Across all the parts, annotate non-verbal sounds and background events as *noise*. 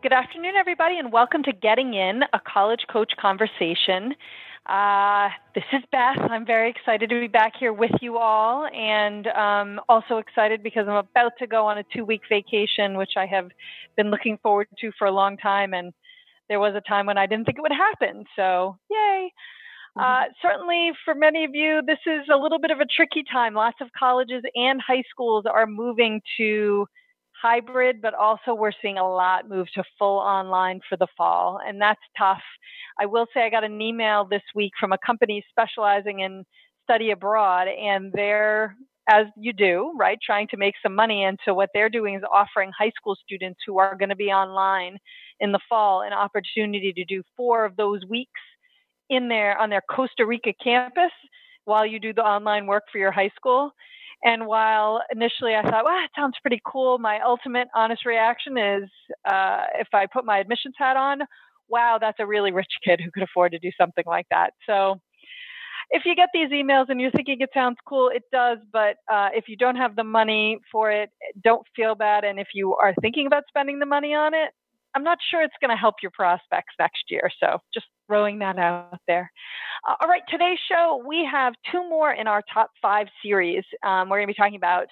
Good afternoon, everybody, and welcome to Getting In, a college coach conversation. Uh, this is Beth. I'm very excited to be back here with you all, and um, also excited because I'm about to go on a two week vacation, which I have been looking forward to for a long time. And there was a time when I didn't think it would happen. So, yay. Uh, mm-hmm. certainly, for many of you, this is a little bit of a tricky time. Lots of colleges and high schools are moving to hybrid, but also we're seeing a lot move to full online for the fall, and that's tough. I will say I got an email this week from a company specializing in study abroad, and they're as you do, right, trying to make some money. And so what they're doing is offering high school students who are going to be online in the fall an opportunity to do four of those weeks in there on their Costa Rica campus while you do the online work for your high school. And while initially I thought, wow, it sounds pretty cool, my ultimate honest reaction is uh, if I put my admissions hat on, wow, that's a really rich kid who could afford to do something like that. So if you get these emails and you're thinking it sounds cool, it does. But uh, if you don't have the money for it, don't feel bad. And if you are thinking about spending the money on it, I'm not sure it's going to help your prospects next year. So just throwing that out there. Uh, all right, today's show, we have two more in our top five series. Um, we're going to be talking about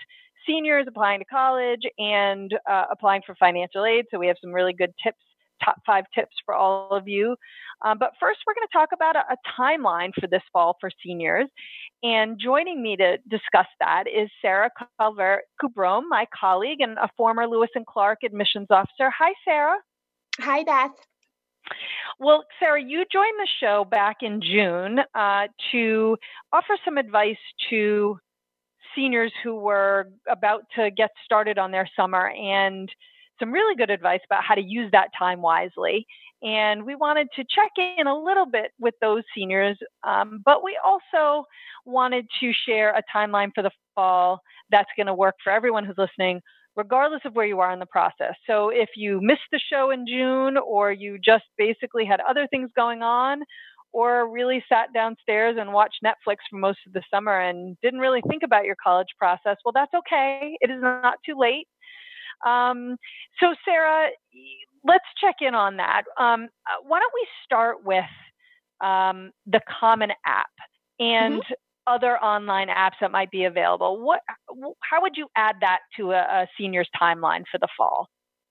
seniors applying to college and uh, applying for financial aid. So we have some really good tips, top five tips for all of you. Um, but first, we're going to talk about a, a, timeline for this fall for seniors. And joining me to discuss that is Sarah Calvert Kubrom, my colleague and a former Lewis and Clark admissions officer. Hi, Sarah. Hi, Beth. Well, Sarah, you joined the show back in June uh, to offer some advice to seniors who were about to get started on their summer and some really good advice about how to use that time wisely. And we wanted to check in a little bit with those seniors, um, but we also wanted to share a timeline for the fall that's going to work for everyone who's listening regardless of where you are in the process. So if you missed the show in June or you just basically had other things going on or really sat downstairs and watched Netflix for most of the summer and didn't really think about your college process, well, that's okay. It is not too late. Um, so, Sarah, let's check in on that. Um, uh, why don't we start with um, the Common App? And mm-hmm other online apps that might be available. What, how would you add that to a, a senior's timeline for the fall?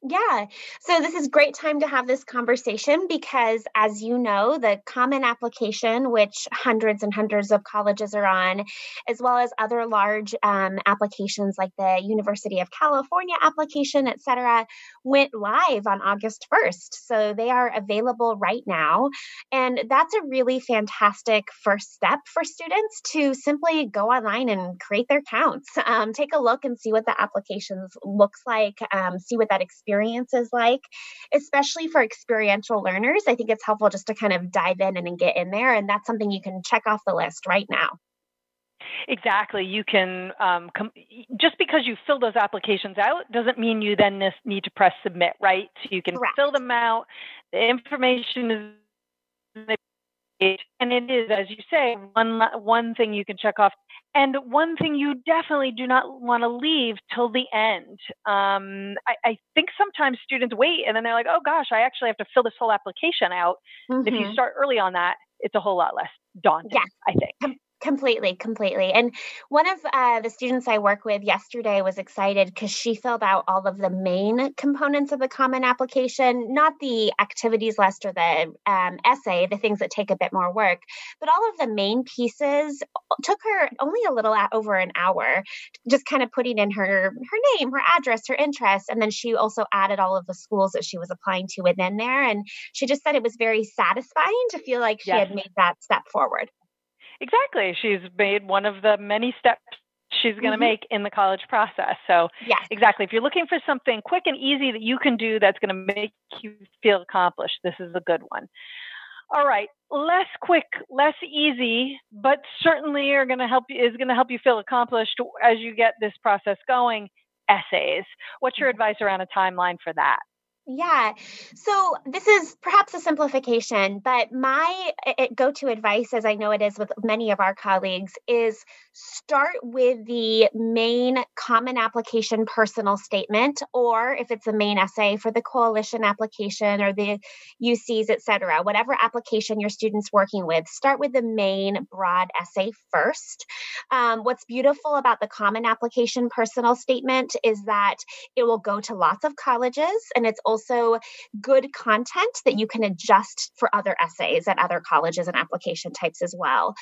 Yeah. So this is great time to have this conversation because as you know, the common application, which hundreds and hundreds of colleges are on, as well as other large um, applications like the University of California application, et cetera, went live on August 1st. So they are available right now. And that's a really fantastic first step for students to simply go online and create their counts. Um, take a look and see what the applications looks like, um, see what that experience experience is like, especially for experiential learners. I think it's helpful just to kind of dive in and get in there. And that's something you can check off the list right now. Exactly. You can um, com- just because you fill those applications out doesn't mean you then need to press submit, right? So you can Correct. fill them out. The information is and it is, as you say, one one thing you can check off, and one thing you definitely do not want to leave till the end. Um, I, I, think sometimes students wait, and then they're like, "Oh gosh, I actually have to fill this whole application out." Mm-hmm. If you mm-hmm. start early on that, it's a whole lot less daunting. Yeah, I think. Completely, completely. And one of uh, the students I work with yesterday was excited because she filled out all of the main components of the common application, not the activities list or the um, essay, the things that take a bit more work, but all of the main pieces took her only a little over an hour, just kind of putting in her her name, her address, her interests, and then she also added all of the schools that she was applying to within there. And she just said it was very satisfying to feel like she had made that step forward. Exactly. She's made one of the many steps she's going to mm-hmm. make in the college process. So, yes. exactly. If you're looking for something quick and easy that you can do that's going to make you feel accomplished, this is a good one. All right, less quick, less easy, but certainly are going to help you is going to help you feel accomplished as you get this process going. Essays. What's your mm-hmm. advice around a timeline for that? Yeah. So this is perhaps a simplification, but my go to advice, as I know it is with many of our colleagues, is start with the main common application personal statement, or if it's a main essay for the coalition application or the UCs, et cetera, whatever application your student's working with, start with the main broad essay first. Um, what's beautiful about the common application personal statement is that it will go to lots of colleges and it's also good content that you can adjust for other essays at other colleges and application types as well.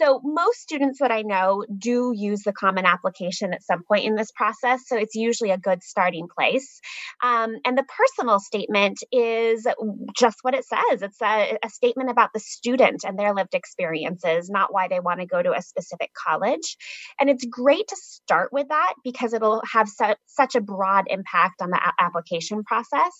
So, most students that I know do use the common application at some point in this process. So, it's usually a good starting place. Um, and the personal statement is just what it says it's a, a statement about the student and their lived experiences, not why they want to go to a specific college. And it's great to start with that because it'll have su- such a broad impact on the a- application process.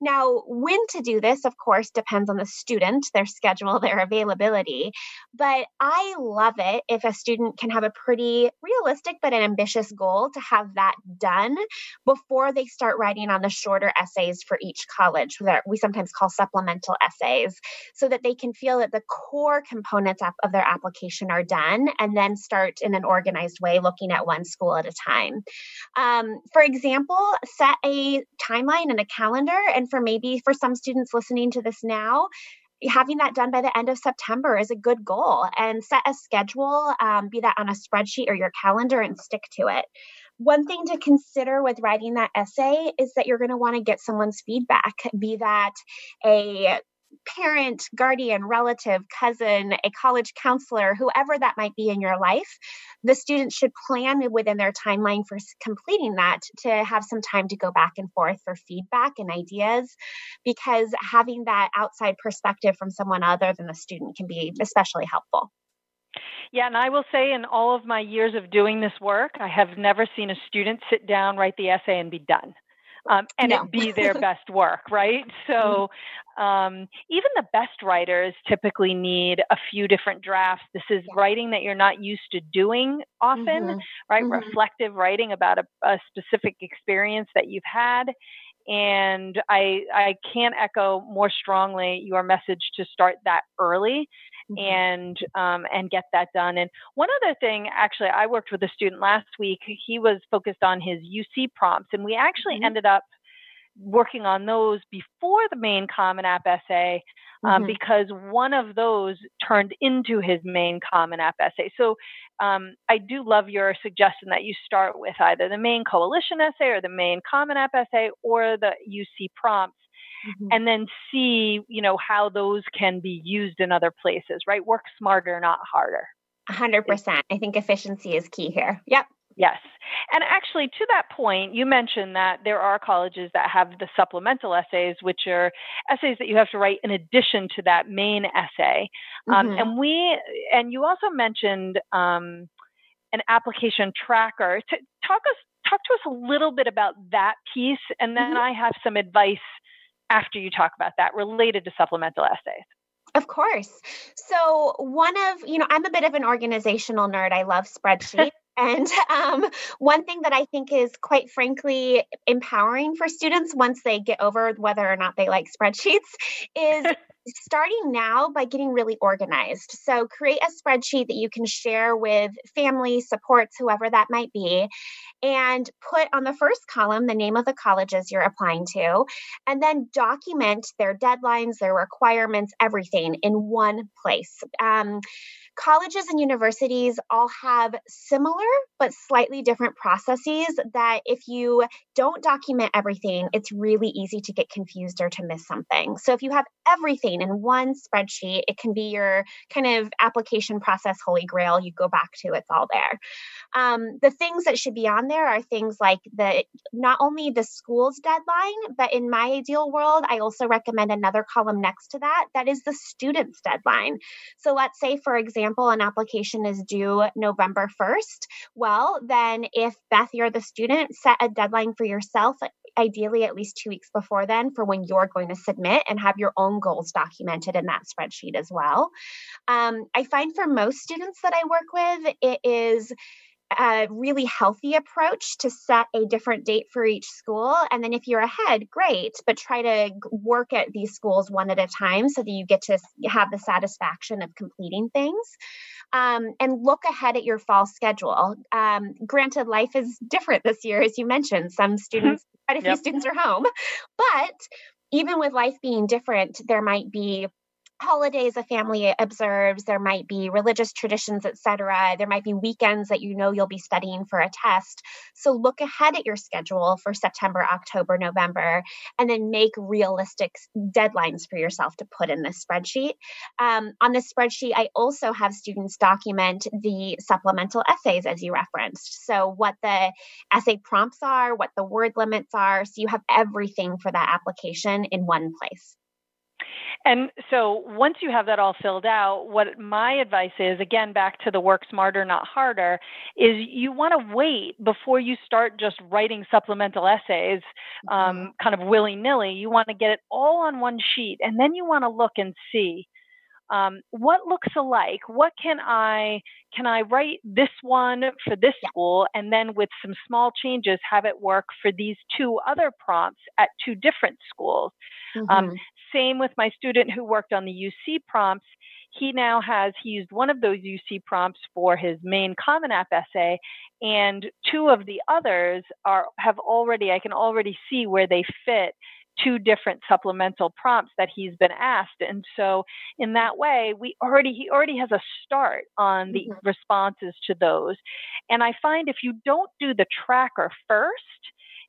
Now, when to do this, of course, depends on the student, their schedule, *laughs* their availability. But I love it if a student can have a pretty realistic but an ambitious goal to have that done before they start writing on the shorter essays for each college that we sometimes call supplemental essays, so that they can feel that the core components of their application are done and then start in an organized way looking at one school at a time. Um, for example, set a timeline and a calendar and for maybe for some students listening to this now, having that done by the end of September is a good goal and set a schedule, um, be that on a spreadsheet or your calendar, and stick to it. One thing to consider with writing that essay is that you're going to want to get someone's feedback, be that a parent, guardian, relative, cousin, a college counselor, whoever that might be in your life, the students should plan within their timeline for completing that to have some time to go back and forth for feedback and ideas because having that outside perspective from someone other than the student can be especially helpful. Yeah, and I will say in all of my years of doing this work, I have never seen a student sit down, write the essay, and be done um, and no. it be their *laughs* best work, right? So mm-hmm. um, even the best writers typically need a few different drafts. This is writing that you're not used to doing often, mm-hmm. right? Mm-hmm. Reflective writing about a, a specific experience that you've had and I I can't echo more strongly your message to start that early mm-hmm. and um, and get that done. And one other thing, actually, I worked with a student last week. He was focused on his UC prompts, and we actually mm-hmm. ended up working on those before the main Common App essay um, mm-hmm. because one of those turned into his main Common App essay. So um, I do love your suggestion that you start with either the main coalition essay or the main Common App essay or the UC prompts. Mm-hmm. And then see, you know, how those can be used in other places, right? Work smarter, not harder. 100%. I think efficiency is key here. Yep. Yes. And actually, to that point, you mentioned that there are colleges that have the supplemental essays, which are essays that you have to write in addition to that main essay. Um, mm-hmm. Um, and we, and you also mentioned um, an application tracker. To talk us, talk to us a little bit about that piece, and then mm-hmm. I have some advice after you talk about that related to supplemental essays. Of course. So, one of, you know, I'm a bit of an organizational nerd. I love spreadsheets. And *laughs* um, one thing that I think is quite frankly empowering for students once they get over whether or not they like spreadsheets *laughs* is *laughs* starting now by getting really organized. So create a spreadsheet that you can share with family, supports, whoever that might be, and put on the first column the name of the colleges you're applying to, and then document their deadlines, their requirements, everything in one place. Um, colleges and universities all have similar but slightly different processes that if you don't document everything, it's really easy to get confused or to miss something. So if you have everything in one spreadsheet, it can be your kind of application process holy grail. You go back to it's all there. Um, the things that should be on there are things like the not only the school's deadline, but in my ideal world, I also recommend another column next to that that is the student's deadline. So let's say, for example, an application is due November 1st. Well, then if Beth, you're the student, set a deadline for yourself ideally at least two weeks before then for when you're going to submit and have your own goals documented in that spreadsheet as well. Um, I find for most students that I work with, it is a really healthy approach to set a different date for each school. And then if you're ahead, great, but try to work at these schools one at a time so that you get to have the satisfaction of completing things. Um, and look ahead at your fall schedule. Um, granted, life is different this year, as you mentioned. Some students, quite a few yep. students are home, but even with life being different, there might be holidays a family observes there might be religious traditions etc there might be weekends that you know you'll be studying for a test. So look ahead at your schedule for september october november and then make realistic deadlines for yourself to put in this spreadsheet. Um, on this spreadsheet i also have students document the supplemental essays as you referenced. So what the essay prompts are what the word limits are. So you have everything for that application in one place and so once you have that all filled out, what my advice is, again, back to the work smarter, not harder, is you want to wait before you start just writing supplemental essays um, mm-hmm. kind of willy nilly. You want to get it all on one sheet, and then you want to look and see. Um, what looks alike what can i can i write this one for this school and then with some small changes have it work for these two other prompts at two different schools um, mm-hmm. um, same with my student who worked on the UC prompts. He now has, he used one of those UC prompts for his main Common App essay, and two of the others are, have already, I can already see where they fit two different supplemental prompts that he's been asked. And so in that way, we already he already has a start on the mm-hmm. responses to those. And I find if you don't do the tracker first,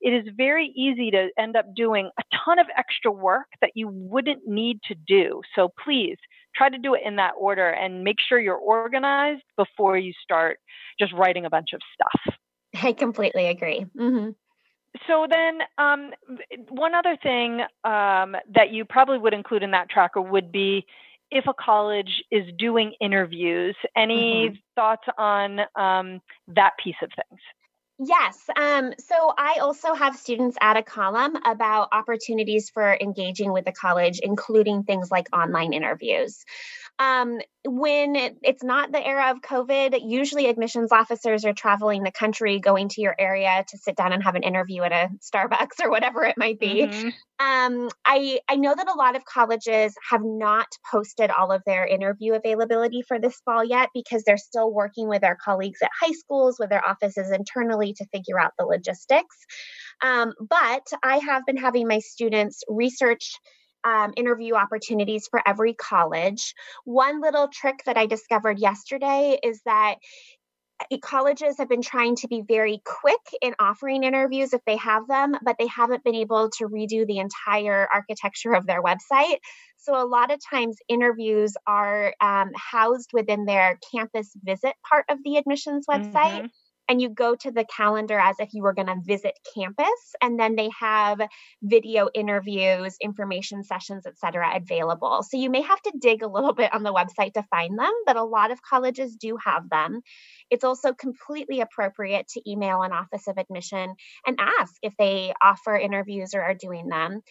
it is very easy to end up doing a ton of extra work that you wouldn't need to do. So please try to do it in that order and make sure you're organized before you start just writing a bunch of stuff. I completely agree. Mm-hmm. So then, um, one other thing um, that you probably would include in that tracker would be if a college is doing interviews. Any mm-hmm. thoughts on um, that piece of things? Yes. Um, so I also have students add a column about opportunities for engaging with the college, including things like online interviews. Um, when it, it's not the era of COVID, usually admissions officers are traveling the country, going to your area to sit down and have an interview at a Starbucks or whatever it might be. Mm-hmm. Um, I I know that a lot of colleges have not posted all of their interview availability for this fall yet because they're still working with their colleagues at high schools, with their offices internally to figure out the logistics. Um, but I have been having my students research um, interview opportunities for every college. One little trick that I discovered yesterday is that eh, colleges have been trying to be very quick in offering interviews if they have them, but they haven't been able to redo the entire architecture of their website. So, a lot of times, interviews are um, housed within their campus visit part of the admissions website. Mm-hmm and you go to the calendar as if you were going to visit campus and then they have video interviews information sessions etc available. So you may have to dig a little bit on the website to find them but a lot of colleges do have them. It's also completely appropriate to email an office of admission and ask if they offer interviews or are doing them.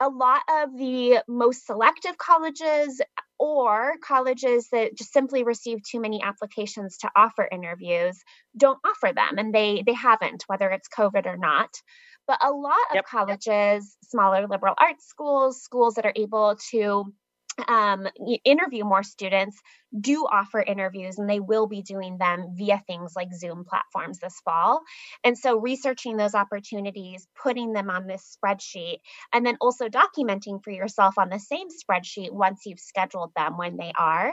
A lot of the most selective colleges or colleges that just simply receive too many applications to offer interviews don't offer them and they they haven't whether it's covid or not but a lot of yep. colleges smaller liberal arts schools schools that are able to um, interview more students do offer interviews and they will be doing them via things like Zoom platforms this fall. And so, researching those opportunities, putting them on this spreadsheet, and then also documenting for yourself on the same spreadsheet once you've scheduled them when they are.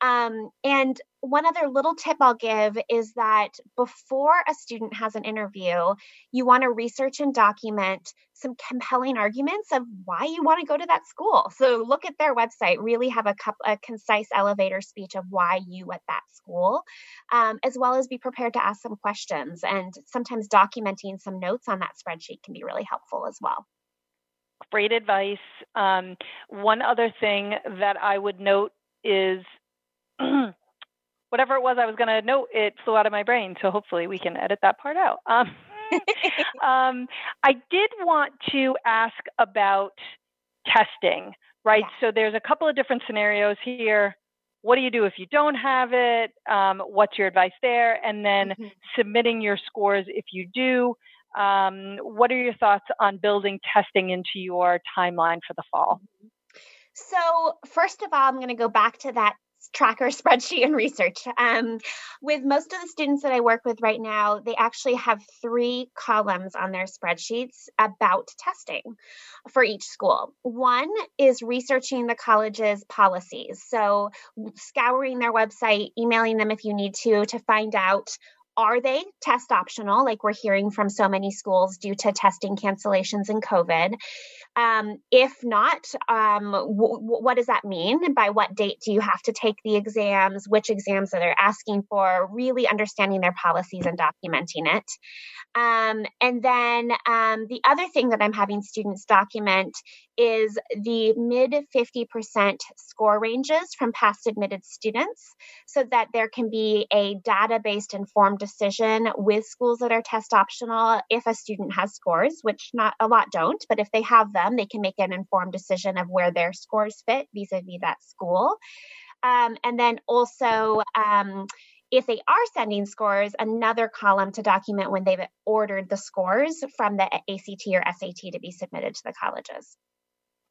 Um, and one other little tip I'll give is that before a student has an interview, you want to research and document some compelling arguments of why you want to go to that school. So look at their website, really have a, couple, a concise elevator speech of why you at that school, um, as well as be prepared to ask some questions. And sometimes documenting some notes on that spreadsheet can be really helpful as well. Great advice. Um, one other thing that I would note is *clears throat* whatever it was I was going to note, it flew out of my brain. So hopefully we can edit that part out. Um, *laughs* um, I did want to ask about testing, right? Yeah. So there's a couple of different scenarios here. What do you do if you don't have it? Um, what's your advice there? And then mm-hmm. submitting your scores if you do. Um, what are your thoughts on building testing into your timeline for the fall? So, first of all, I'm going to go back to that tracker *laughs* spreadsheet and research. Um, with most of the students that I work with right now, they actually have three columns on their spreadsheets about testing for each school. One is researching the college's policies. So, scouring their website, emailing them if you need to, to find out are they test optional, like we're hearing from so many schools due to testing cancellations and COVID? Um, if not, um, w- what does that mean? By what date do you have to take the exams? Which exams are they asking for? Really understanding their policies and documenting it. Um, and then um, the other thing that I'm having students document is the mid 50% score ranges from past admitted students so that there can be a data based informed decision with schools that are test optional if a student has scores, which not a lot don't, but if they have them, they can make an informed decision of where their scores fit vis a vis that school. Um, and then also, um, if they are sending scores, another column to document when they've ordered the scores from the ACT or SAT to be submitted to the colleges.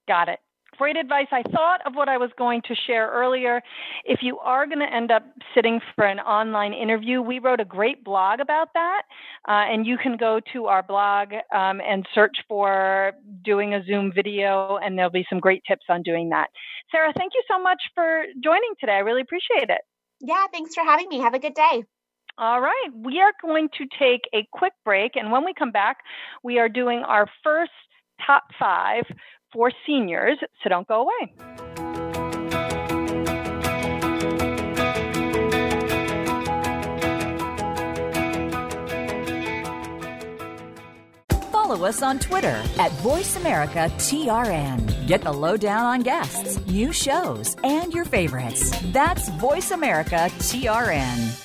Got it. Great advice. I thought of what I was going to share earlier. If you are going to end up sitting for an online interview, we wrote a great blog about that. Uh, and you can go to our blog um, and search for doing a Zoom video, and there'll be some great tips on doing that. Sarah, thank you so much for joining today. I really appreciate it. Yeah, thanks for having me. Have a good day. All right, we are going to take a quick break, and when we come back, we are doing our first top five for seniors, so don't go away. Follow us on Twitter at VoiceAmericaTRN. Get the lowdown on guests, new shows, and your favorites. That's VoiceAmericaTRN.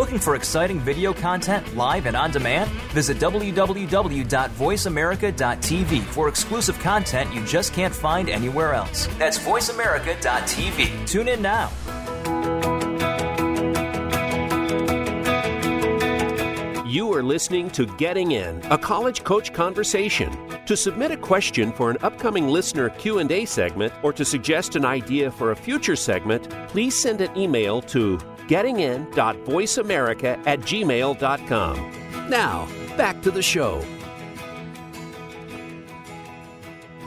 Looking for exciting video content live and on demand? Visit www.voiceamerica.tv for exclusive content you just can't find anywhere else. That's voiceamerica.tv. Tune in now. You are listening to Getting In, a college coach conversation. To submit a question for an upcoming listener Q&A segment or to suggest an idea for a future segment, please send an email to gettingin.voiceamerica at gmail.com. Now, back to the show.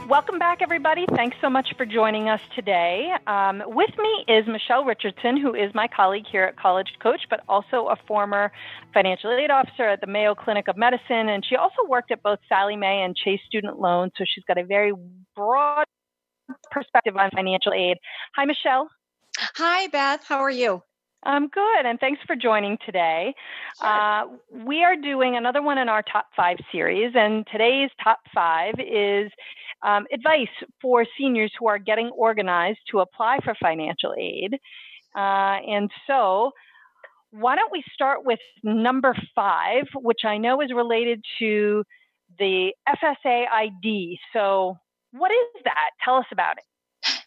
Welcome back, everybody. Thanks so much for joining us today. Um, with me is Michelle Richardson, who is my colleague here at College Coach, but also a former financial aid officer at the Mayo Clinic of Medicine. And she also worked at both Sallie Mae and Chase Student Loan, so she's got a very broad perspective on financial aid. Hi, Michelle. Hi, Beth. How are you? I'm good, and thanks for joining today. Sure. Uh, we are doing another one in our top five series, and today's top five is um, advice for seniors who are getting organized to apply for financial aid. Uh, and so, why don't we start with number five, which I know is related to the FSA ID. So, what is that? Tell us about it.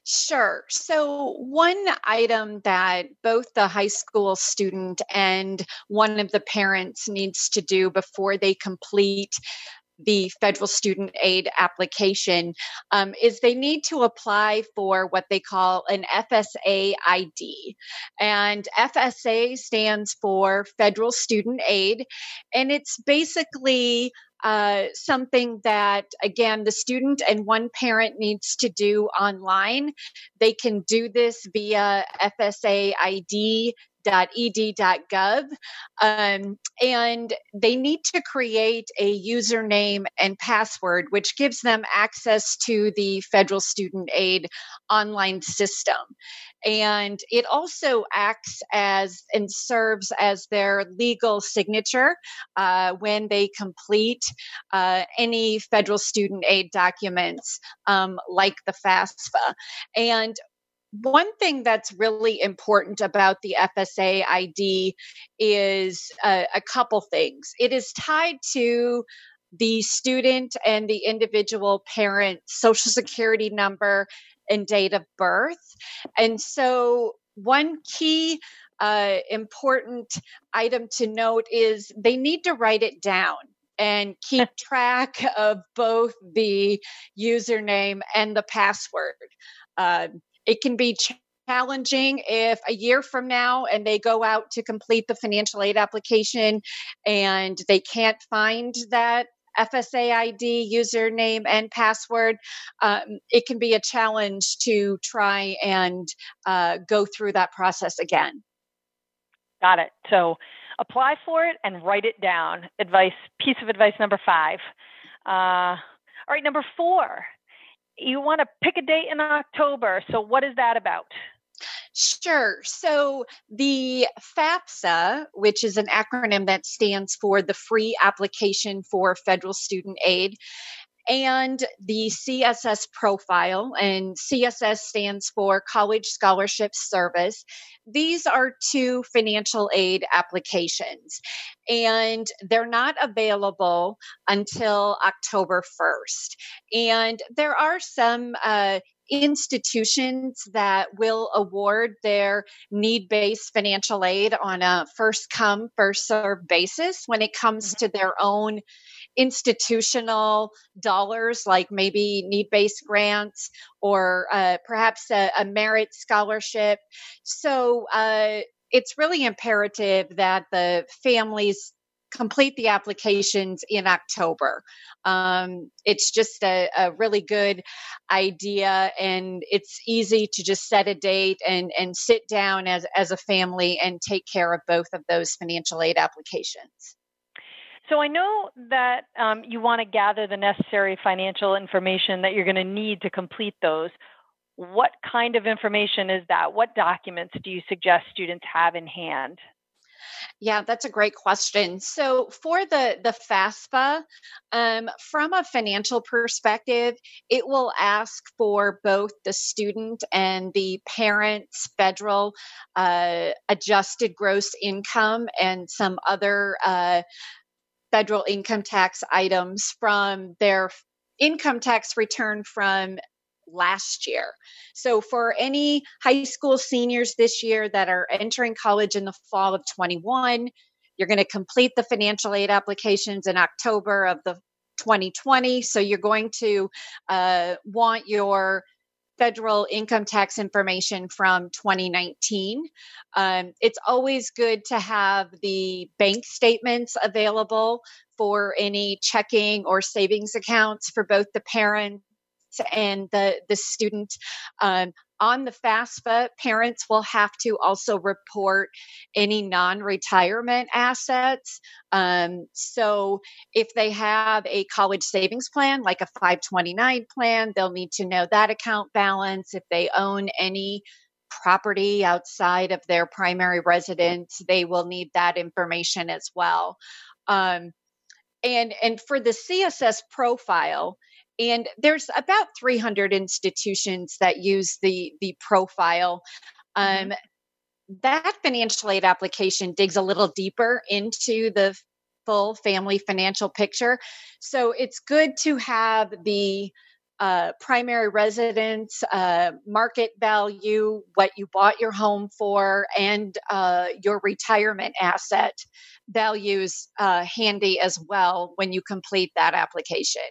Sure. So, one item that both the high school student and one of the parents needs to do before they complete the federal student aid application um, is they need to apply for what they call an FSA ID. And FSA stands for Federal Student Aid. And it's basically uh, something that, again, the student and one parent needs to do online. They can do this via FSA ID fsa.ed.gov. Um, and they need to create a username and password, which gives them access to the federal student aid online system. And it also acts as and serves as their legal signature uh, when they complete uh, any federal student aid documents um, like the FAFSA. And one thing that's really important about the FSA ID is uh, a couple things. It is tied to the student and the individual parent social security number and date of birth. And so, one key uh, important item to note is they need to write it down and keep *laughs* track of both the username and the password. Uh, it can be challenging if a year from now and they go out to complete the financial aid application and they can't find that FSA ID, username, and password, um, it can be a challenge to try and uh, go through that process again. Got it. So apply for it and write it down. Advice, piece of advice number five. Uh, all right, number four. You want to pick a date in October. So, what is that about? Sure. So the FAFSA, which is an acronym that stands for the Free Application for Federal Student Aid, and the CSS profile, and CSS stands for College Scholarship Service. These are two financial aid applications, and they're not available until October 1st. And there are some uh, institutions that will award their need based financial aid on a first come, first served basis when it comes mm-hmm. to their own institutional dollars, like maybe need based grants or uh, perhaps a, a, merit scholarship. So uh, it's really imperative that the families complete the applications in October. Um, it's just a, a, really good idea, and it's easy to just set a date and, and sit down as, as a family and take care of both of those financial aid applications. So I know that um, you want to gather the necessary financial information that you're going to need to complete those. What kind of information is that? What documents do you suggest students have in hand? Yeah, that's a great question. So for the the FAFSA, um, from a financial perspective, it will ask for both the student and the parent's federal uh, adjusted gross income and some other uh, federal income tax items from their income tax return from last year. So, for any high school seniors this year that are entering college in the fall of 21, you're going to complete the financial aid applications in October of the 2020. So, you're going to uh, want your federal income tax information from 2019. Um, it's always good to have the bank statements available for any checking or savings accounts for both the parent and the the student um, on the FAFSA, parents will have to also report any non retirement assets. Um, so, if they have a college savings plan, like a 529 plan, they'll need to know that account balance. If they own any property outside of their primary residence, they will need that information as well. Um, and, and for the CSS profile, and there's about 300 institutions that use the the profile mm-hmm. um, that financial aid application digs a little deeper into the full family financial picture so it's good to have the uh, primary residence, uh, market value, what you bought your home for, and uh, your retirement asset values uh, handy as well when you complete that application.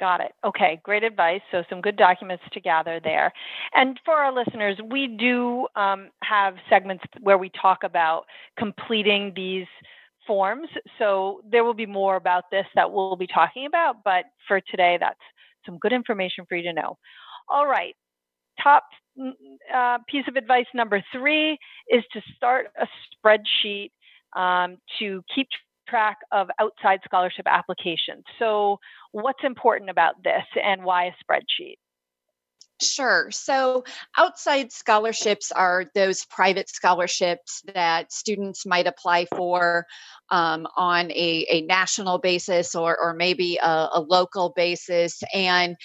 Got it. Okay, great advice. So, some good documents to gather there. And for our listeners, we do um, have segments where we talk about completing these forms. So, there will be more about this that we'll be talking about. But for today, that's some good information for you to know. All right, top mm, uh, piece of advice number three is to start a spreadsheet um, to keep track of outside scholarship applications. So, what's important about this and why a spreadsheet? Sure. So outside scholarships are those private scholarships that students might apply for um, on a, a, national basis or, or maybe a, a local basis. And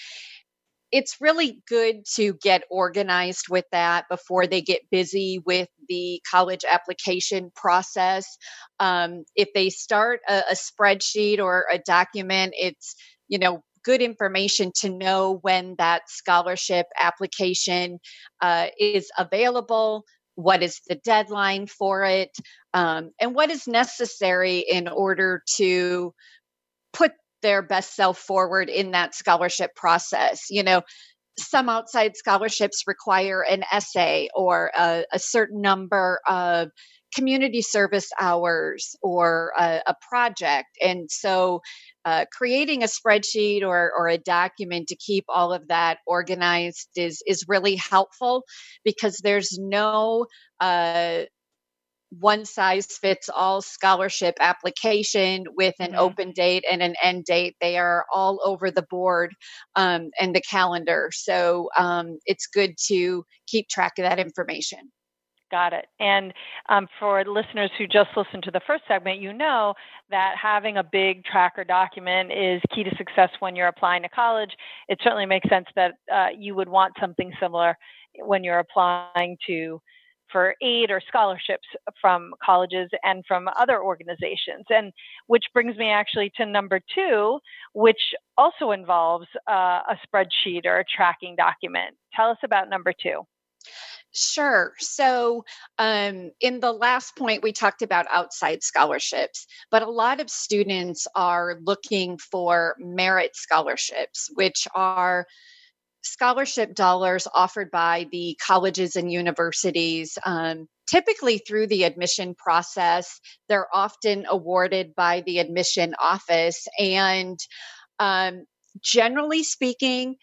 it's really good to get organized with that before they get busy with the college application process. Um, if they start a, a spreadsheet or a document, it's you know good information to know when that scholarship application uh, is available, what is the deadline for it, um, and what is necessary in order to put their best self forward in that scholarship process. You know, some outside scholarships require an essay or a, a certain number of community service hours or a, a project. And so uh, creating a spreadsheet or, or a document to keep all of that organized is, is really helpful because there's no uh, one size fits all scholarship application with an mm-hmm. open date and an end date. They are all over the board um, and the calendar. So um, it's good to keep track of that information. Got it. And um, for listeners who just listened to the first segment, you know that having a big tracker document is key to success when you're applying to college. It certainly makes sense that uh, you would want something similar when you're applying to for aid or scholarships from colleges and from other organizations. And which brings me actually to number two, which also involves uh, a spreadsheet or a tracking document. Tell us about number two. Sure. So, um, in the last point, we talked about outside scholarships, but a lot of students are looking for merit scholarships, which are scholarship dollars offered by the colleges and universities. Um, typically through the admission process, they're often awarded by the admission office. And um, generally speaking,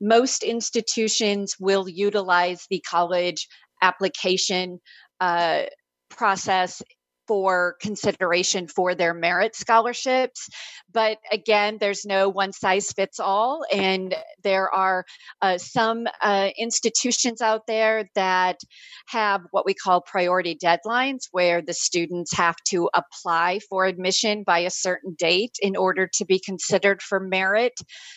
most institutions will utilize the college application uh, process for consideration for their merit scholarships. But again, there's no one size fits all. And there are uh, some uh, institutions out there that have what we call priority deadlines, where the students have to apply for admission by a certain date in order to be considered for merit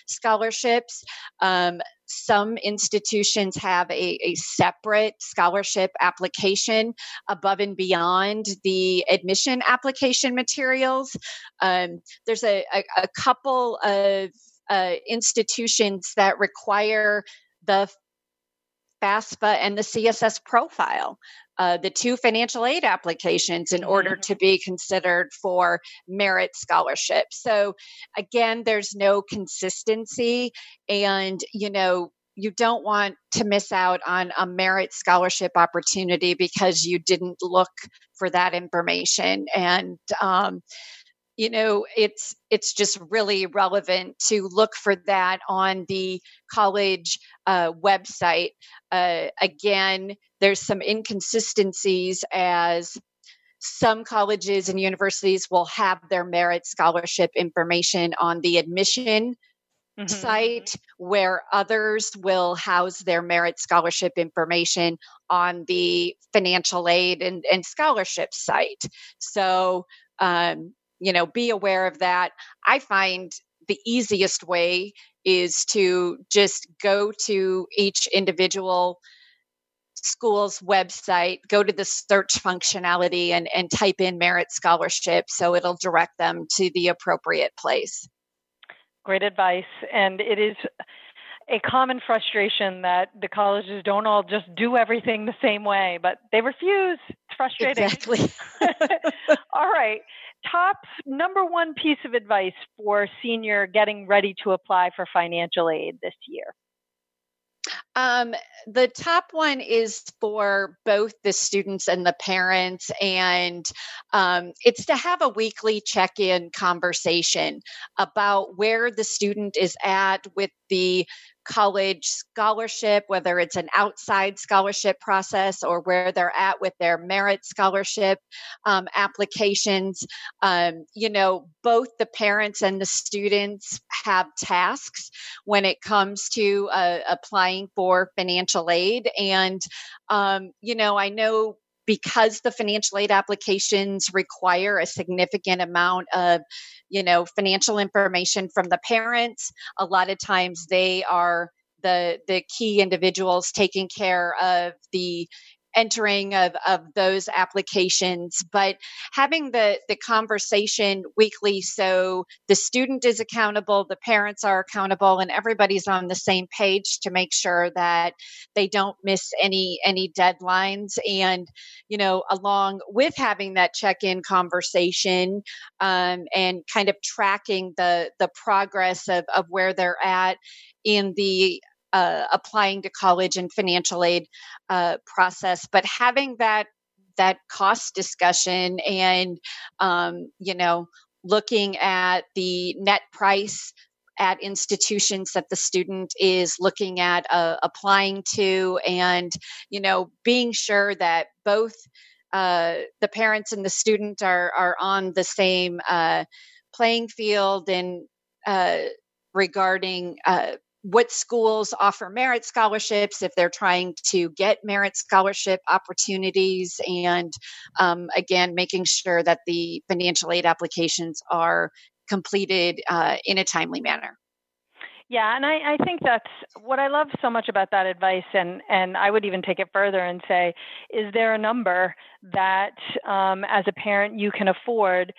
scholarships. Um, some institutions have a, a separate scholarship application above and beyond the admission application materials. Um, there's a, a, a, couple of uh, institutions that require the FAFSA and the CSS profile. Uh, the two financial aid applications in order mm-hmm. to be considered for merit scholarship. So, again, there's no consistency, and you know, you don't want to miss out on a merit scholarship opportunity because you didn't look for that information and um, you know it's it's just really relevant to look for that on the college uh, website uh, again there's some inconsistencies as some colleges and universities will have their merit scholarship information on the admission mm-hmm. site where others will house their merit scholarship information on the financial aid and, and scholarship site. So um, you know be aware of that i find the easiest way is to just go to each individual school's website go to the search functionality and, and type in merit scholarship so it'll direct them to the appropriate place great advice and it is a common frustration that the colleges don't all just do everything the same way, but they refuse. It's frustrating. Exactly. *laughs* all right top number one piece of advice for senior getting ready to apply for financial aid this year? Um, the top one is for both the students and the parents, and um, it's to have a weekly check in conversation about where the student is at with the college scholarship, whether it's an outside scholarship process or where they're at with their merit scholarship um, applications. Um, you know, both the parents and the students have tasks when it comes to uh, applying for financial aid. And, um, you know, I know because the financial aid applications require a significant amount of you know financial information from the parents a lot of times they are the the key individuals taking care of the entering of, of those applications but having the the conversation weekly so the student is accountable the parents are accountable and everybody's on the same page to make sure that they don't miss any any deadlines. And you know along with having that check-in conversation um, and kind of tracking the the progress of, of where they're at in the uh, applying to college and financial aid uh, process, but having that that cost discussion and um, you know looking at the net price at institutions that the student is looking at uh, applying to and you know being sure that both uh, the parents and the student are are on the same uh, playing field and uh, regarding uh, what schools offer merit scholarships if they're trying to get merit scholarship opportunities and um, again making sure that the financial aid applications are completed uh, in a timely manner. Yeah, and I, I think that's what I love so much about that advice, and and I would even take it further and say, is there a number that, um, as a parent, you can afford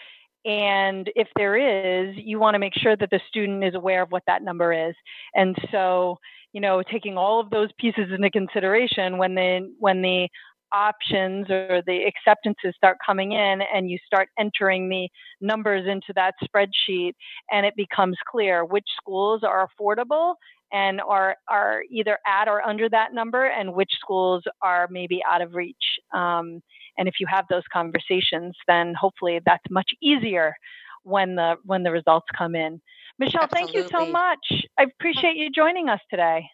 and if there is, you want to make sure that the student is aware of what that number is. And so, you know, taking all of those pieces into consideration when the when the options or the acceptances start coming in and you start entering the numbers into that spreadsheet and it becomes clear which schools are affordable and are are either at or under that number and which schools are maybe out of reach um, and if you have those conversations then hopefully that's much easier when the when the results come in michelle Absolutely. thank you so much i appreciate you joining us today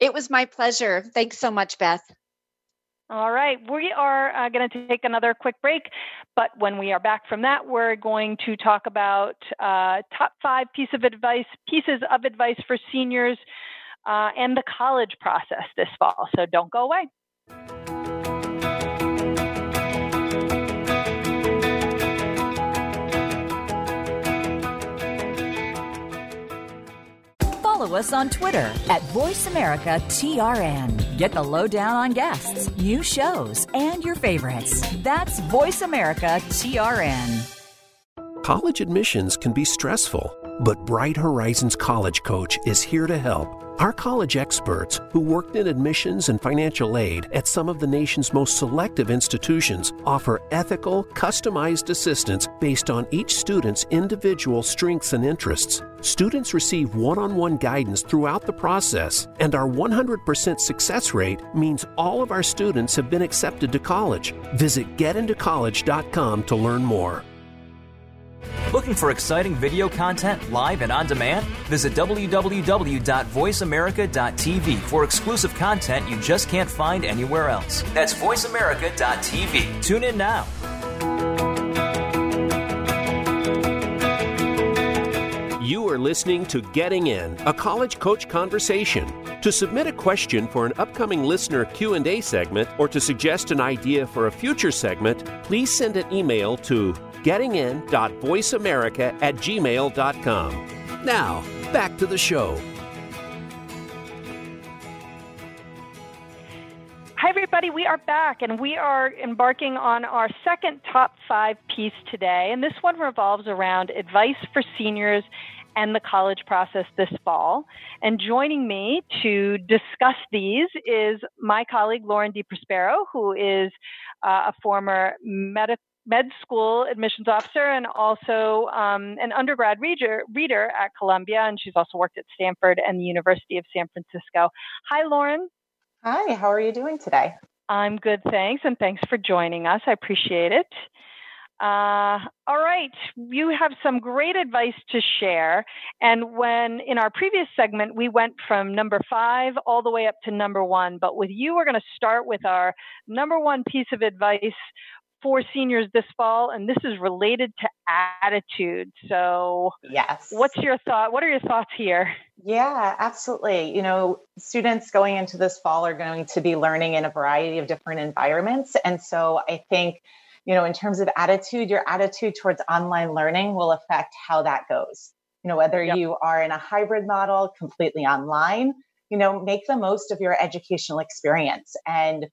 it was my pleasure thanks so much beth all right, we are uh, going to take another quick break, but when we are back from that, we're going to talk about uh, top five piece of advice, pieces of advice for seniors uh, and the college process this fall. So don't go away. Follow us on Twitter at VoiceAmericaTRN. Get the lowdown on guests, new shows, and your favorites. That's VoiceAmericaTRN. College admissions can be stressful, but Bright Horizons College Coach is here to help. Our college experts, who worked in admissions and financial aid at some of the nation's most selective institutions, offer ethical, customized assistance based on each student's individual strengths and interests. Students receive one on one guidance throughout the process, and our 100% success rate means all of our students have been accepted to college. Visit getintocollege.com to learn more. Looking for exciting video content live and on demand? Visit www.voiceamerica.tv for exclusive content you just can't find anywhere else. That's voiceamerica.tv. Tune in now. You are listening to Getting In, a college coach conversation. To submit a question for an upcoming listener Q&A segment or to suggest an idea for a future segment, please send an email to gettingin.voiceamerica at gmail.com. Now, back to the show. Hi, everybody. We are back and we are embarking on our second top five piece today. And this one revolves around advice for seniors and the college process this fall. And joining me to discuss these is my colleague Lauren DiProspero, who is uh, a former medical med school admissions officer and also um, an undergrad reader, reader at Columbia, and she's also worked at Stanford and the University of San Francisco. Hi, Lauren. Hi, how are you doing today? I'm good, thanks, and thanks for joining us. I appreciate it. Uh, all right, you have some great advice to share. And when in our previous segment, we went from number five all the way up to number one, but with you, we're going to start with our number one piece of advice for seniors this fall, and this is related to attitude. So, yes, what's your thought? What are your thoughts here? Yeah, absolutely. You know, students going into this fall are going to be learning in a variety of different environments, and so I think you know, in terms of attitude, your attitude towards online learning will affect how that goes. You know, whether yep. you are in a hybrid model, completely online, you know, make the most of your educational experience. And,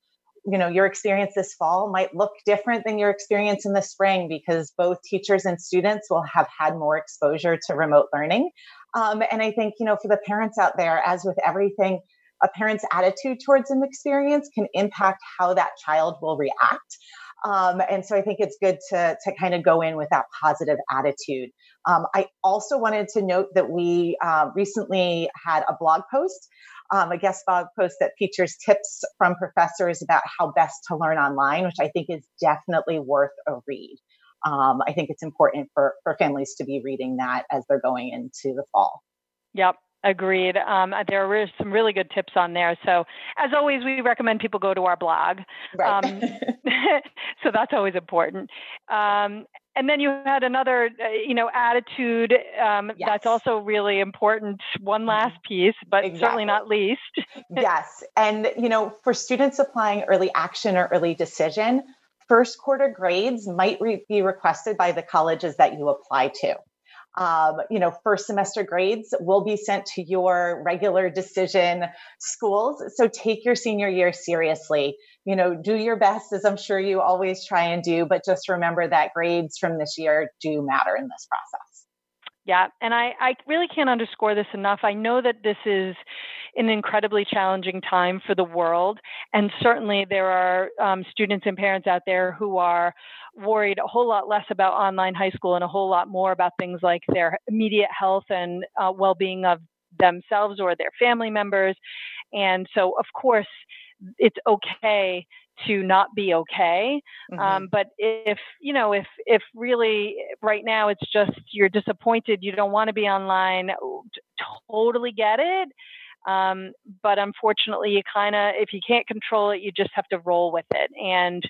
you know, your experience this fall might look different than your experience in the spring because both teachers and students will have had more exposure to remote learning. Um, and I think, you know, for the parents out there, as with everything, a parent's attitude towards an experience can impact how that child will react. Um, and so I think it's good to, to kind of go in with that positive attitude. Um, I also wanted to note that we uh, recently had a blog post, um, a guest blog post that features tips from professors about how best to learn online, which I think is definitely worth a read. Um, I think it's important for, for families to be reading that as they're going into the fall. Yep, Agreed. Um, there were some really good tips on there. So, as always, we recommend people go to our blog. Right. Um, *laughs* so that's always important. Um, and then you had another, uh, you know, attitude. Um, yes. That's also really important. One mm-hmm. last piece, but exactly. certainly not least. *laughs* yes, and you know, for students applying early action or early decision, first quarter grades might re- be requested by the colleges that you apply to um, you know, first semester grades will be sent to your regular decision schools. So take your senior year seriously. You know, do your best, as I'm sure you always try and do, but just remember that grades from this year do matter in this process. Yeah, and I, I really can't underscore this enough. I know that this is an incredibly challenging time for the world, and certainly there are um, students and parents out there who are worried a whole lot less about online high school and a whole lot more about things like their immediate health and uh, well-being of themselves or their family members. And so, of course, it's okay to not be okay. Mm-hmm. Um, but if you know, if if really right now it's just you're disappointed, you don't want to be online, totally get it. Um, but unfortunately, you kind of if you can't control it, you just have to roll with it and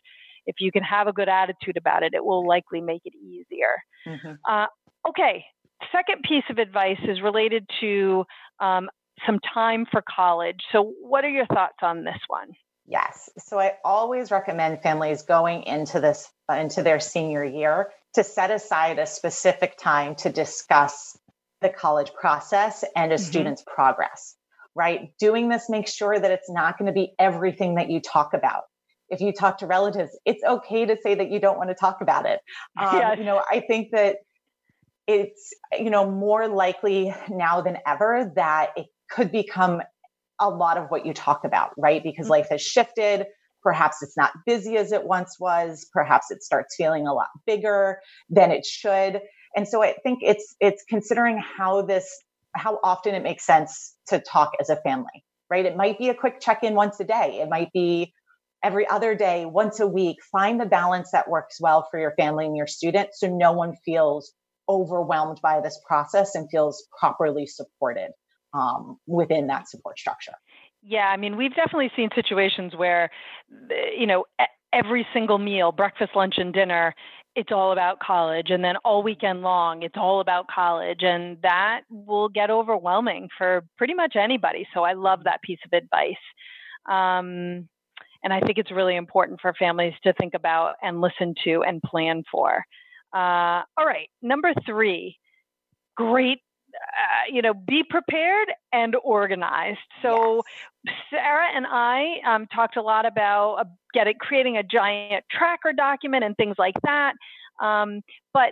if you can have a good attitude about it, it will likely make it easier. Mm-hmm. Uh, okay, second piece of advice is related to um, some time for college. So, what are your thoughts on this one? Yes. So I always recommend families going into this uh, into their senior year to set aside a specific time to discuss the college process and a mm-hmm. student's progress. Right? Doing this makes sure that it's not going to be everything that you talk about if you talk to relatives, it's okay to say that you don't want to talk about it. *laughs* Um, yes. You know, I think that it's, you know, more likely now than ever that it could become a lot of what you talk about, right? Because mm-hmm. life has shifted. Perhaps it's not busy as it once was. Perhaps it starts feeling a lot bigger than it should. And so I think it's it's considering how this how often it makes sense to talk as a family, right? It might be a quick check-in once a day. It might be every other day, once a week, find the balance that works well for your family and your student so no one feels overwhelmed by this process and feels properly supported um, within that support structure. Yeah, I mean, we've definitely seen situations where, you know, every single meal, breakfast, lunch, and dinner, it's all about college. And then all weekend long, it's all about college. And that will get overwhelming for pretty much anybody. So I love that piece of advice. Um, and I think it's really important for families to think about and listen to and plan for. Uh, all right, number three, great. Uh, you know, be prepared and organized. So, yes. Sarah and I um, talked a lot about uh, getting creating a giant tracker document and things like that. Um, but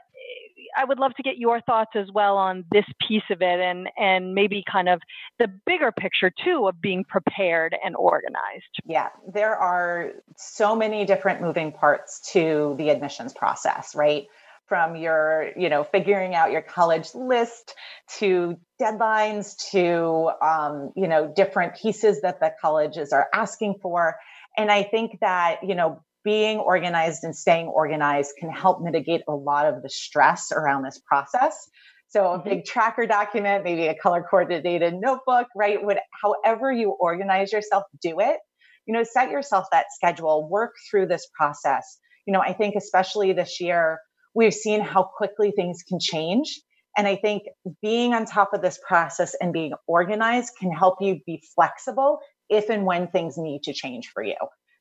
I would love to get your thoughts as well on this piece of it and and maybe kind of the bigger picture too of being prepared and organized. Yeah, there are so many different moving parts to the admissions process, right? From your, you know, figuring out your college list to deadlines to, um, you know, different pieces that the colleges are asking for. And I think that, you know, being organized and staying organized can help mitigate a lot of the stress around this process. So a mm-hmm. big tracker document, maybe a color coordinated notebook, right? Would however you organize yourself, do it. You know, set yourself that schedule, work through this process. You know, I think especially this year, we've seen how quickly things can change. And I think being on top of this process and being organized can help you be flexible if and when things need to change for you.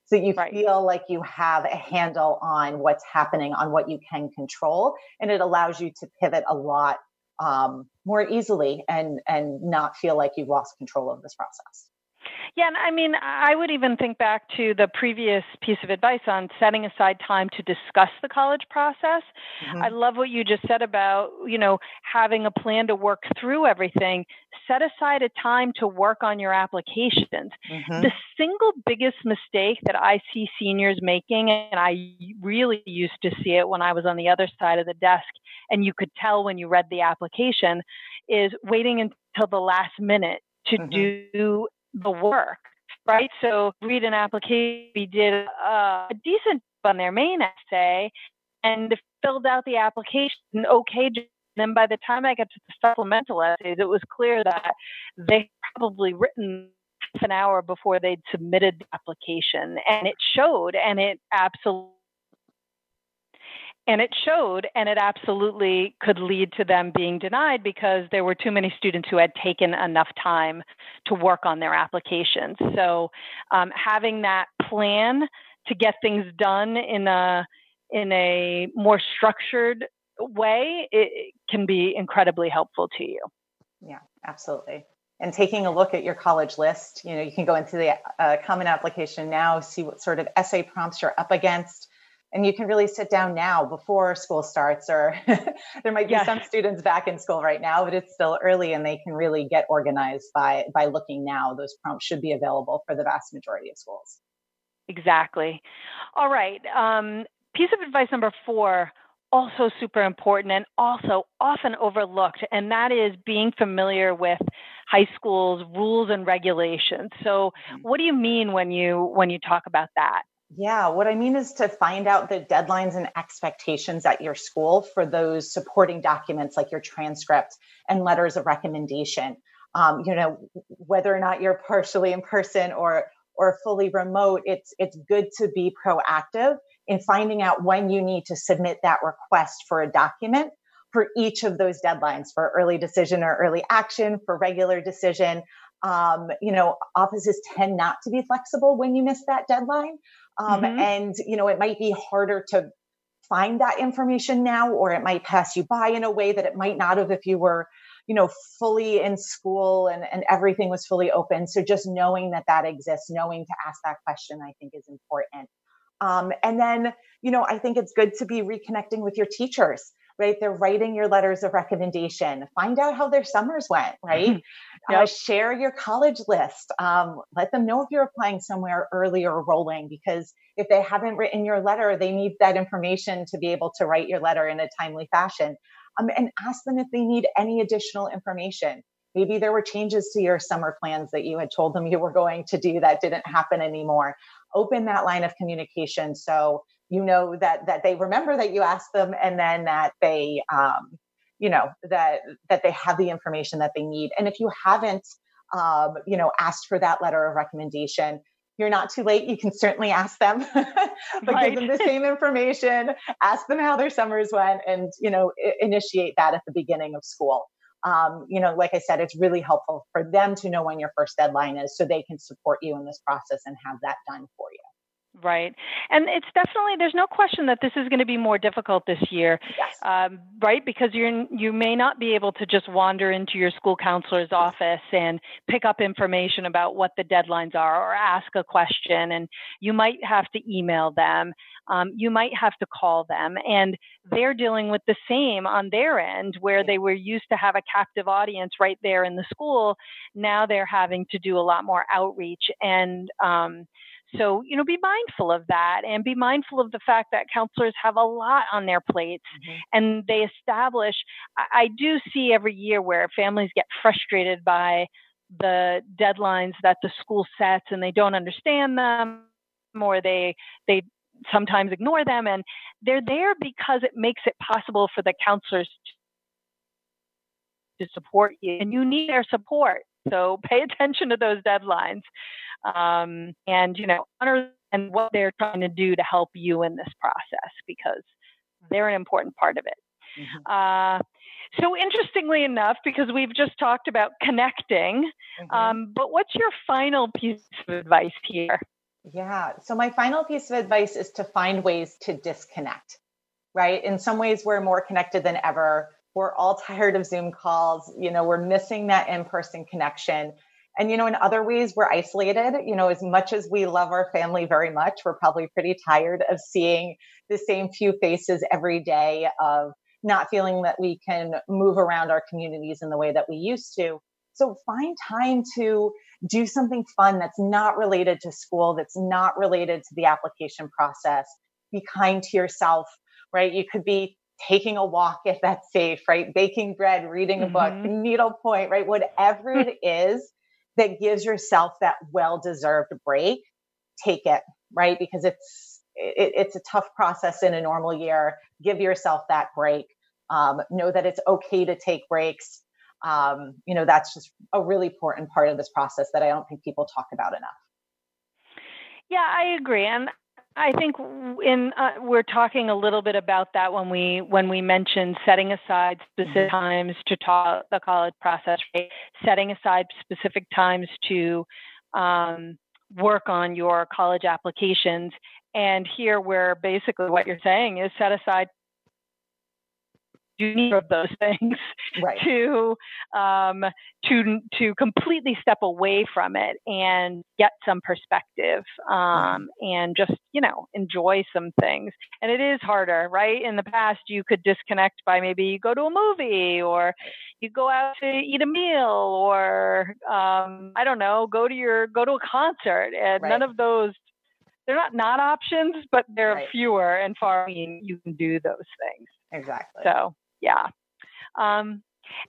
So you right. feel like you have a handle on what's happening, on what you can control, and it allows you to pivot a lot um, more easily and and not feel like you've lost control of this process. Yeah, and I mean, I would even think back to the previous piece of advice on setting aside time to discuss the college process. Mm-hmm. I love what you just said about, you know, having a plan to work through everything. Set aside a time to work on your applications. Mm-hmm. The single biggest mistake that I see seniors making, and I really used to see it when I was on the other side of the desk, and you could tell when you read the application, is waiting until the last minute to mm-hmm. do the work, right? So read an application. We did a decent on their main essay and filled out the application okay. Then by the time I got to the supplemental essays, it was clear that they probably written half an hour before they'd submitted the application, and it showed, and it absolutely and it showed, and it absolutely could lead to them being denied because there were too many students who had taken enough time to work on their applications. So, um, having that plan to get things done in a in a more structured way it can be incredibly helpful to you. Yeah, absolutely. And taking a look at your college list, you know, you can go into the uh, Common Application now, see what sort of essay prompts you're up against and you can really sit down now before school starts or *laughs* there might be yes. some students back in school right now but it's still early and they can really get organized by by looking now. Those prompts should be available for the vast majority of schools. Exactly. All right um, piece of advice number four also super important and also often overlooked and that is being familiar with high school's rules and regulations. So mm-hmm. what do you mean when you when you talk about that yeah, what I mean is to find out the deadlines and expectations at your school for those supporting documents like your transcript and letters of recommendation. Um, you know, whether or not you're partially in person or or fully remote, it's it's good to be proactive in finding out when you need to submit that request for a document for each of those deadlines for early decision or early action, for regular decision. Um, you know, offices tend not to be flexible when you miss that deadline. Um, mm-hmm. And, you know, it might be harder to find that information now, or it might pass you by in a way that it might not have if you were, you know, fully in school and, and everything was fully open. So just knowing that that exists, knowing to ask that question, I think is important. Um, and then, you know, I think it's good to be reconnecting with your teachers right? They're writing your letters of recommendation. Find out how their summers went, right? Mm-hmm. Yep. Uh, share your college list. Um, let them know if you're applying somewhere early or rolling, because if they haven't written your letter, they need that information to be able to write your letter in a timely fashion. Um, and ask them if they need any additional information. Maybe there were changes to your summer plans that you had told them you were going to do that didn't happen anymore. Open that line of communication so you know that that they remember that you asked them and then that they um, you know that that they have the information that they need. And if you haven't um, you know asked for that letter of recommendation you're not too late. You can certainly ask them. *laughs* But right. give them the same information ask them how their summers went and you know initiate that at the beginning of school. Um, you know like i said it's really helpful for them to know when your first deadline is so they can support you in this process and have that done for you Right. And it's definitely, there's no question that this is going to be more difficult this year, yes. um, right? Because you're, you may not be able to just wander into your school counselor's office and pick up information about what the deadlines are or ask a question. And you might have to email them. Um, you might have to call them. And they're dealing with the same on their end, where they were used to have a captive audience right there in the school. Now they're having to do a lot more outreach. And, um, so, you know, be mindful of that and be mindful of the fact that counselors have a lot on their plates mm-hmm. and they establish, I, I do see every year where families get frustrated by the deadlines that the school sets and they don't understand them or they, they, sometimes ignore them. And they're there because it makes it possible for the counselors to support you, and you need their support. So pay attention to those deadlines, um, and you know honor and what they're trying to do to help you in this process because they're an important part of it. Mm-hmm. Uh, so interestingly enough, because we've just talked about connecting, mm-hmm. um, but what's your final piece of advice here? Yeah. So my final piece of advice is to find ways to disconnect. Right. In some ways, we're more connected than ever. We're all *laughs* tired of Zoom calls. You know, we're missing that in-person connection. And, you know, in other ways, we're isolated. You know, as much as we love our family very much, we're probably pretty tired of seeing the same few faces every day, of not feeling that we can move around our communities in the way that we used to. So find time to do something fun that's not related to school, that's not related to the application process. Be kind to yourself, right? You could be taking a walk if that's safe, right? Baking bread, reading a book, mm-hmm. needlepoint, right? Whatever it is that gives yourself that well deserved break, take it, right? Because it's, it, it's a tough process in a normal year. Give yourself that break. Um, know that it's okay to take breaks. Um, you know, that's just a really important part of this process that I don't think people talk about enough. Yeah, I agree. And I think in uh, we're talking a little bit about that when we when we mentioned setting aside specific mm-hmm. times to talk the college process, right? setting aside specific times to um, work on your college applications. And here, where basically what you're saying is set aside do neither of those *laughs* things right. to um, to to completely step away from it and get some perspective um, mm-hmm. and just you know enjoy some things. And it is harder, right? In the past, you could disconnect by maybe you go to a movie or you go out to eat a meal or um, I don't know, go to your go to a concert. And right. none of those they're not not options, but they're right. fewer and far you can do those things. Exactly. So yeah. Um,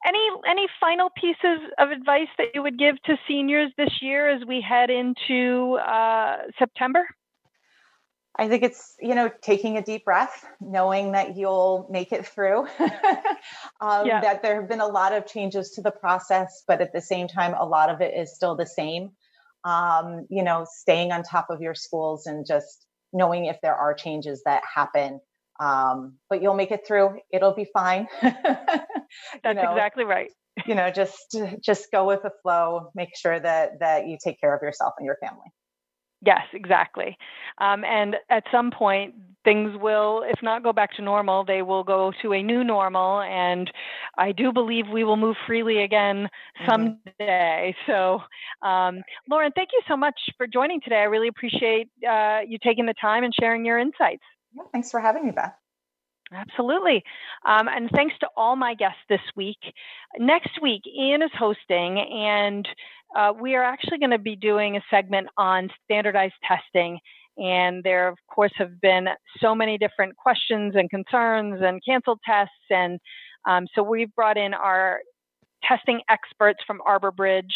any any final pieces of advice that you would give to seniors this year as we head into uh, September? I think it's you know taking a deep breath, knowing that you'll make it through. *laughs* um, yeah. That there have been a lot of changes to the process, but at the same time, a lot of it is still the same. Um, you know, staying on top of your schools and just knowing if there are changes that happen um, but you'll make it through. It'll be fine. *laughs* That's you know, exactly right. you know, just just go with the flow. Make sure that that you take care of yourself and your family. Yes, exactly. Um, and at some point, things will, if not go back to normal, they will go to a new normal. And I do believe we will move freely again mm-hmm. someday. Mm-hmm. So, um, Lauren, thank you so much for joining today. I really appreciate uh, you taking the time and sharing your insights. Yeah, thanks for having me, Beth. Absolutely. Um, and thanks to all my guests this week. Next week, Ian is hosting, and uh, we are actually going to be doing a segment on standardized testing. And there, of course, have been so many different questions and concerns and canceled tests. And um, so we've brought in our testing experts from ArborBridge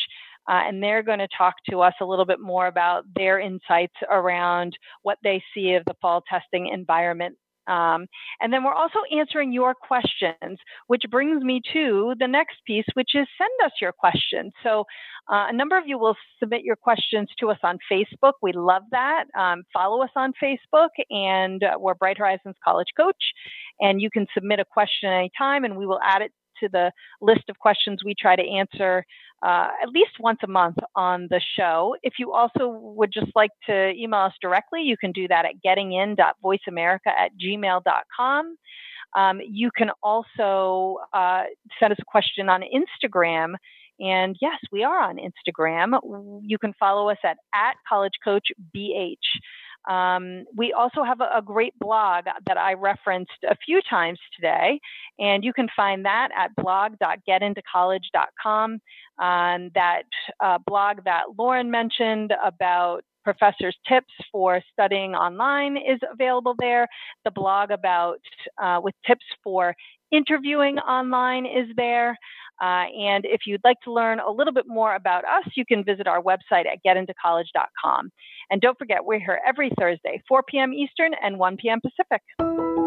uh, and they're going to talk to us a little bit more about their insights around what they see of the fall testing environment. Um, and then we're also answering your questions, which brings me to the next piece, which is send us your questions. So, uh, a number of you will submit your questions to us on Facebook. We love that. Um, follow us on Facebook, and uh, we're Bright Horizons College Coach. And you can submit a question anytime, and we will add it to the list of questions we try to answer uh, at least once a month on the show. If you also would just like to email us directly, you can do that at gettingin.voiceamerica at gmail.com. Um, you can also uh, send us a question on Instagram. And yes, we are on Instagram. You can follow us at, at BH. Um, we also have a, a, great blog that I referenced a few times today, and you can find that at blog.getintocollege.com. Um, that uh, blog that Lauren mentioned about professors' tips for studying online is available there. The blog about uh, with tips for interviewing online is there. Uh, and if you'd like to learn a little bit more about us, you can visit our website at getintocollege.com. And don't forget, we're here every Thursday, 4 p.m. Eastern and 1 p.m. Pacific.